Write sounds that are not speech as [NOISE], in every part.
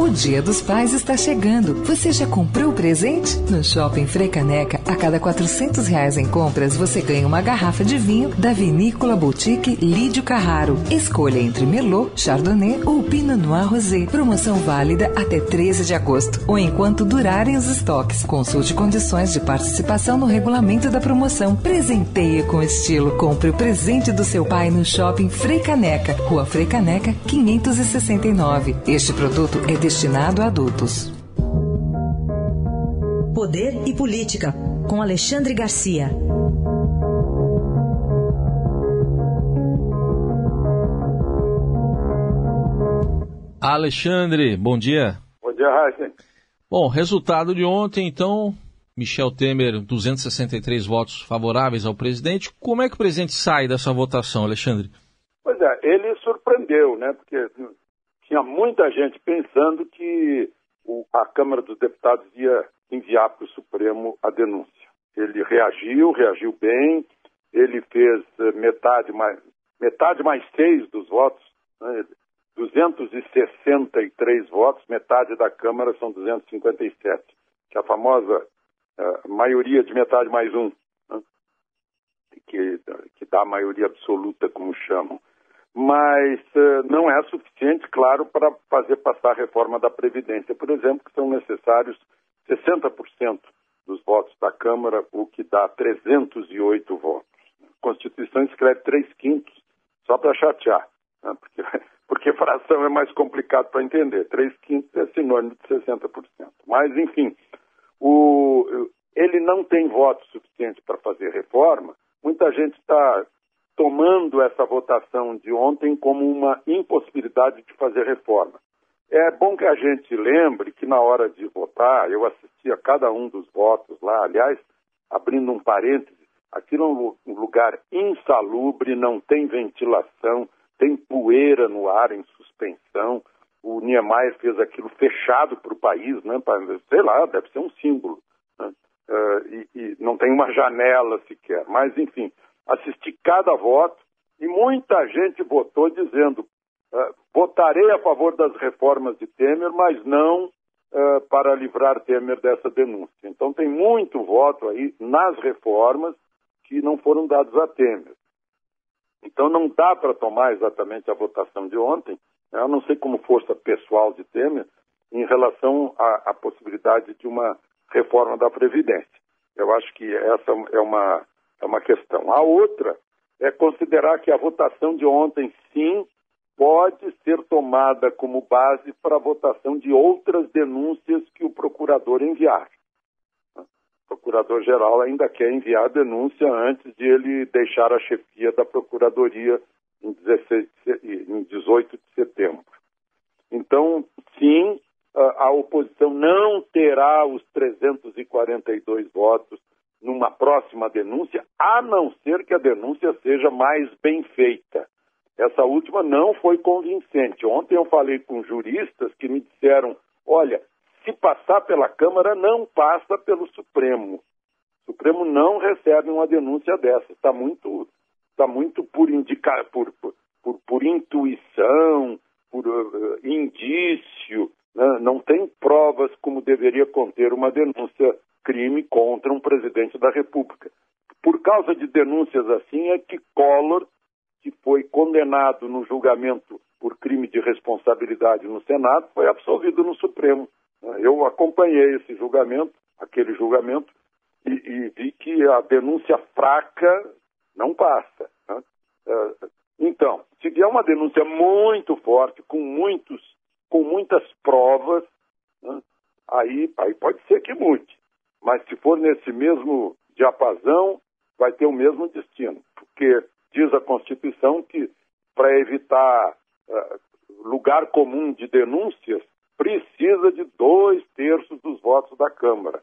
O Dia dos Pais está chegando. Você já comprou o presente? No Shopping Frei Caneca, a cada 400 reais em compras, você ganha uma garrafa de vinho da Vinícola Boutique Lídio Carraro. Escolha entre Merlot, Chardonnay ou Pinot Noir Rosé. Promoção válida até 13 de agosto ou enquanto durarem os estoques. Consulte condições de participação no regulamento da promoção. Presenteie com estilo. Compre o presente do seu pai no Shopping Frei Caneca, Rua Frei Caneca, 569. Este produto é destinado a adultos. Poder e Política, com Alexandre Garcia. Alexandre, bom dia. Bom dia, Raíssa. Bom, resultado de ontem, então, Michel Temer, 263 votos favoráveis ao presidente. Como é que o presidente sai dessa votação, Alexandre? Pois é, ele surpreendeu, né? Porque tinha muita gente pensando que o, a Câmara dos Deputados ia enviar para o Supremo a denúncia. Ele reagiu, reagiu bem, ele fez eh, metade mais, metade mais seis dos votos, né, 263 votos, metade da Câmara são 257, que é a famosa uh, maioria de metade mais um, né, que, que dá a maioria absoluta, como chamam mas uh, não é suficiente, claro, para fazer passar a reforma da Previdência, por exemplo, que são necessários 60% dos votos da Câmara, o que dá 308 votos. A Constituição escreve 3 quintos, só para chatear, né? porque, [LAUGHS] porque fração é mais complicado para entender. 3 quintos é sinônimo de 60%. Mas, enfim, o, ele não tem voto suficiente para fazer reforma. Muita gente está tomando essa votação de ontem como uma impossibilidade de fazer reforma. É bom que a gente lembre que na hora de votar, eu assisti a cada um dos votos lá, aliás, abrindo um parêntese, aquilo é um lugar insalubre, não tem ventilação, tem poeira no ar em suspensão. O Niemeyer fez aquilo fechado para o país, né? Pra, sei lá, deve ser um símbolo. Né? Uh, e, e não tem uma janela sequer. Mas, enfim, assisti cada voto e muita gente votou dizendo: uh, votarei a favor das reformas de Temer, mas não uh, para livrar Temer dessa denúncia. Então tem muito voto aí nas reformas que não foram dados a Temer. Então não dá para tomar exatamente a votação de ontem, né? eu não sei como força pessoal de Temer, em relação à, à possibilidade de uma reforma da Previdência. Eu acho que essa é uma é uma questão. A outra é considerar que a votação de ontem, sim, pode ser tomada como base para a votação de outras denúncias que o procurador enviar. O procurador-geral ainda quer enviar a denúncia antes de ele deixar a chefia da procuradoria em, 16, em 18 de setembro. Então, sim, a oposição não terá os 342 votos numa próxima denúncia, a não ser que a denúncia seja mais bem feita. Essa última não foi convincente. Ontem eu falei com juristas que me disseram: olha, se passar pela Câmara, não passa pelo Supremo. O Supremo não recebe uma denúncia dessa. Está muito, tá muito por, por, por, por intuição, por uh, indício. Né? Não tem provas como deveria conter uma denúncia crime contra um presidente da República. Por causa de denúncias assim é que Collor, que foi condenado no julgamento por crime de responsabilidade no Senado, foi absolvido no Supremo. Eu acompanhei esse julgamento, aquele julgamento, e, e vi que a denúncia fraca não passa. Né? É, então, se vier uma denúncia muito forte, com muitos, com muitas provas, né? aí, aí pode ser que mude. Mas se for nesse mesmo diapasão, vai ter o mesmo destino, porque diz a Constituição que para evitar uh, lugar comum de denúncias precisa de dois terços dos votos da Câmara.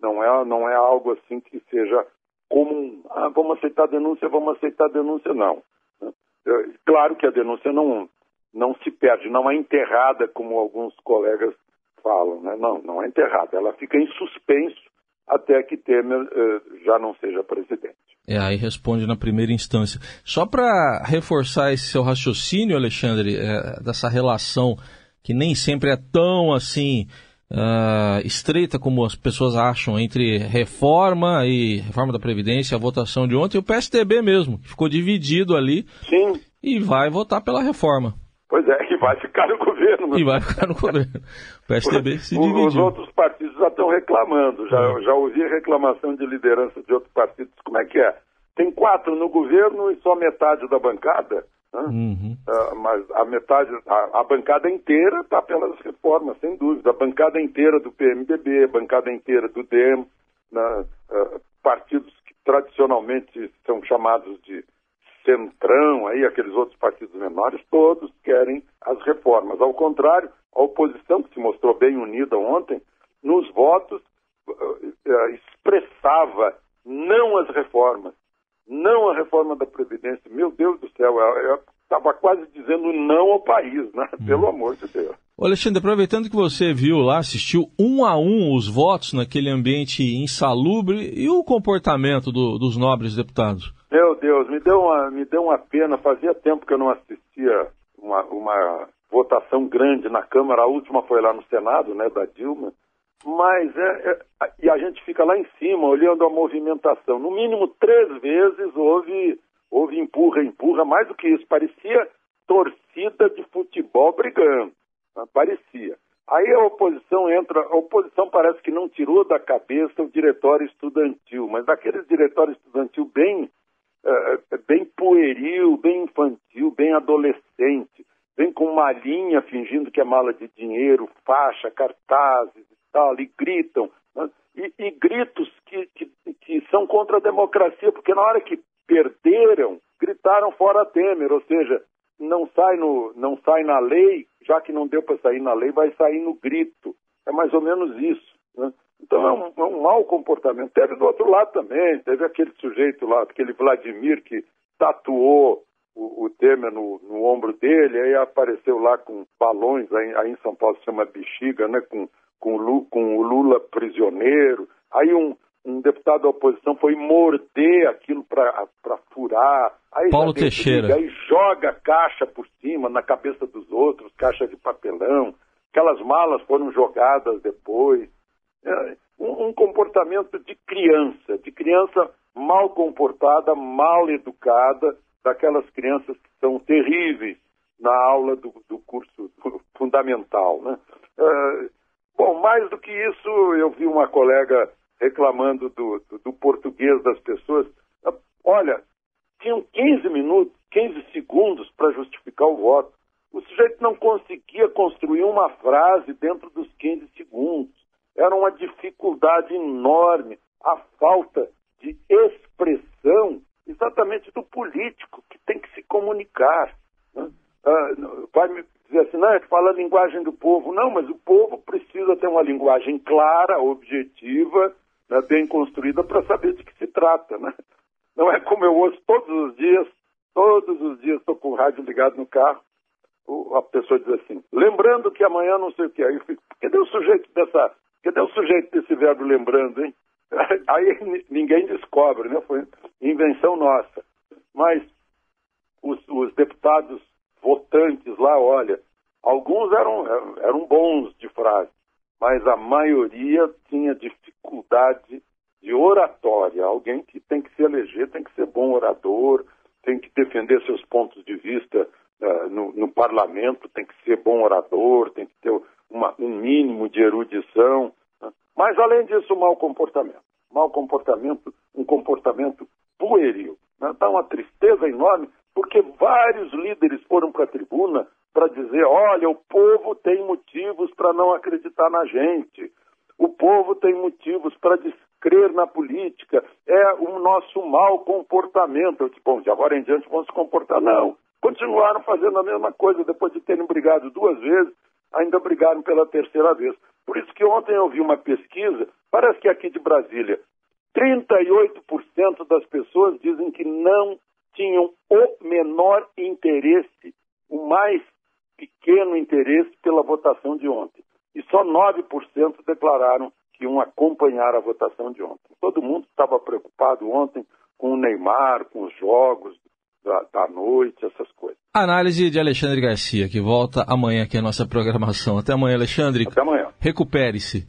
Não é, não é algo assim que seja comum. Ah, vamos aceitar denúncia, vamos aceitar denúncia, não. É, claro que a denúncia não, não se perde, não é enterrada como alguns colegas falam, né? Não, não é enterrada. Ela fica em suspenso até que Temer eh, já não seja presidente. É, aí responde na primeira instância. Só para reforçar esse seu raciocínio, Alexandre, é, dessa relação que nem sempre é tão assim uh, estreita como as pessoas acham entre reforma e reforma da Previdência, a votação de ontem, e o PSDB mesmo, que ficou dividido ali Sim. e vai votar pela reforma. Pois é, [LAUGHS] e vai ficar no governo. E vai ficar no governo. O PSDB se dividiu. Os outros partidos já estão reclamando, já, é. já ouvi reclamação de liderança de outros partidos. Como é que é? Tem quatro no governo e só metade da bancada? Né? Uhum. Uh, mas a metade, a, a bancada inteira está pelas reformas, sem dúvida. A bancada inteira do PMDB, a bancada inteira do DEM, né? uh, partidos que tradicionalmente são chamados de centrão, aí aqueles outros partidos menores, todos querem as reformas. Ao contrário, a oposição, que se mostrou bem unida ontem, nos votos uh, expressava não as reformas, não a reforma da Previdência. Meu Deus do céu, eu estava quase dizendo não ao país, né? Hum. Pelo amor de Deus. Alexandre, aproveitando que você viu lá, assistiu um a um os votos naquele ambiente insalubre e o comportamento do, dos nobres deputados? Meu Deus, me deu, uma, me deu uma pena. Fazia tempo que eu não assistia uma, uma votação grande na Câmara. A última foi lá no Senado, né, da Dilma. Mas é, é, e a gente fica lá em cima olhando a movimentação. No mínimo três vezes houve, houve empurra, empurra, mais do que isso. Parecia torcida de futebol brigando. Né? Parecia. Aí a oposição entra, a oposição parece que não tirou da cabeça o diretório estudantil, mas daqueles diretório estudantil bem, uh, bem pueril, bem infantil, bem adolescente, bem com uma linha fingindo que é mala de dinheiro, faixa, cartazes, tal, e gritam. Né? E, e, gritos que, que, que são contra a democracia, porque na hora que perderam, gritaram fora Temer, ou seja, não sai, no, não sai na lei, já que não deu para sair na lei, vai sair no grito. É mais ou menos isso. Né? Então é um, é um mau comportamento. Teve do outro lado também, teve aquele sujeito lá, aquele Vladimir que tatuou o, o Temer no, no, ombro dele, aí apareceu lá com balões, aí, aí em São Paulo se chama bexiga, né? Com com, com o Lula prisioneiro. Aí um, um deputado da oposição foi morder aquilo para furar. Aí Paulo Teixeira. Aí joga caixa por cima, na cabeça dos outros, caixa de papelão. Aquelas malas foram jogadas depois. Comportamento de criança, de criança mal comportada, mal educada, daquelas crianças que são terríveis na aula do, do curso [LAUGHS] fundamental. Né? Uh, Bom, mais do que isso, eu vi uma colega reclamando do, do, do português das pessoas. Olha, tinham 15 minutos, 15 segundos para justificar o voto. O sujeito não conseguia construir uma frase dentro dos 15 segundos. Era uma dificuldade enorme a falta de expressão exatamente do político que tem que se comunicar. Né? Ah, vai me dizer assim, não, é fala a linguagem do povo. Não, mas o povo precisa ter uma linguagem clara, objetiva, né, bem construída para saber de que se trata. Né? Não é como eu ouço todos os dias, todos os dias estou com o rádio ligado no carro, a pessoa diz assim, lembrando que amanhã não sei o que. Aí eu fico, cadê o sujeito dessa. Cadê o sujeito desse verbo lembrando, hein? [LAUGHS] Aí ninguém descobre, né? Foi invenção nossa. Mas os, os deputados votantes lá, olha, alguns eram, eram bons de frase, mas a maioria tinha dificuldade de oratória. Alguém que tem que se eleger tem que ser bom orador, tem que defender seus pontos de vista uh, no, no, parlamento, tem que ser bom orador, tem que ter uma, um mínimo de erudição. Mas, além disso, mau comportamento. Mau comportamento, um comportamento pueril. Né? Dá uma tristeza enorme porque vários líderes foram para a tribuna para dizer: olha, o povo tem motivos para não acreditar na gente, o povo tem motivos para descrer na política, é o nosso mau comportamento. Eu disse, bom, de agora em diante vão se comportar. Não, continuaram fazendo a mesma coisa depois de terem brigado duas vezes, ainda brigaram pela terceira vez. Por isso que ontem eu vi uma pesquisa, parece que aqui de Brasília, 38% das pessoas dizem que não tinham o menor interesse, o mais pequeno interesse pela votação de ontem. E só 9% declararam que iam acompanhar a votação de ontem. Todo mundo estava preocupado ontem com o Neymar, com os jogos da, da noite, essas coisas. Análise de Alexandre Garcia, que volta amanhã aqui a nossa programação. Até amanhã, Alexandre. Até amanhã. Recupere-se.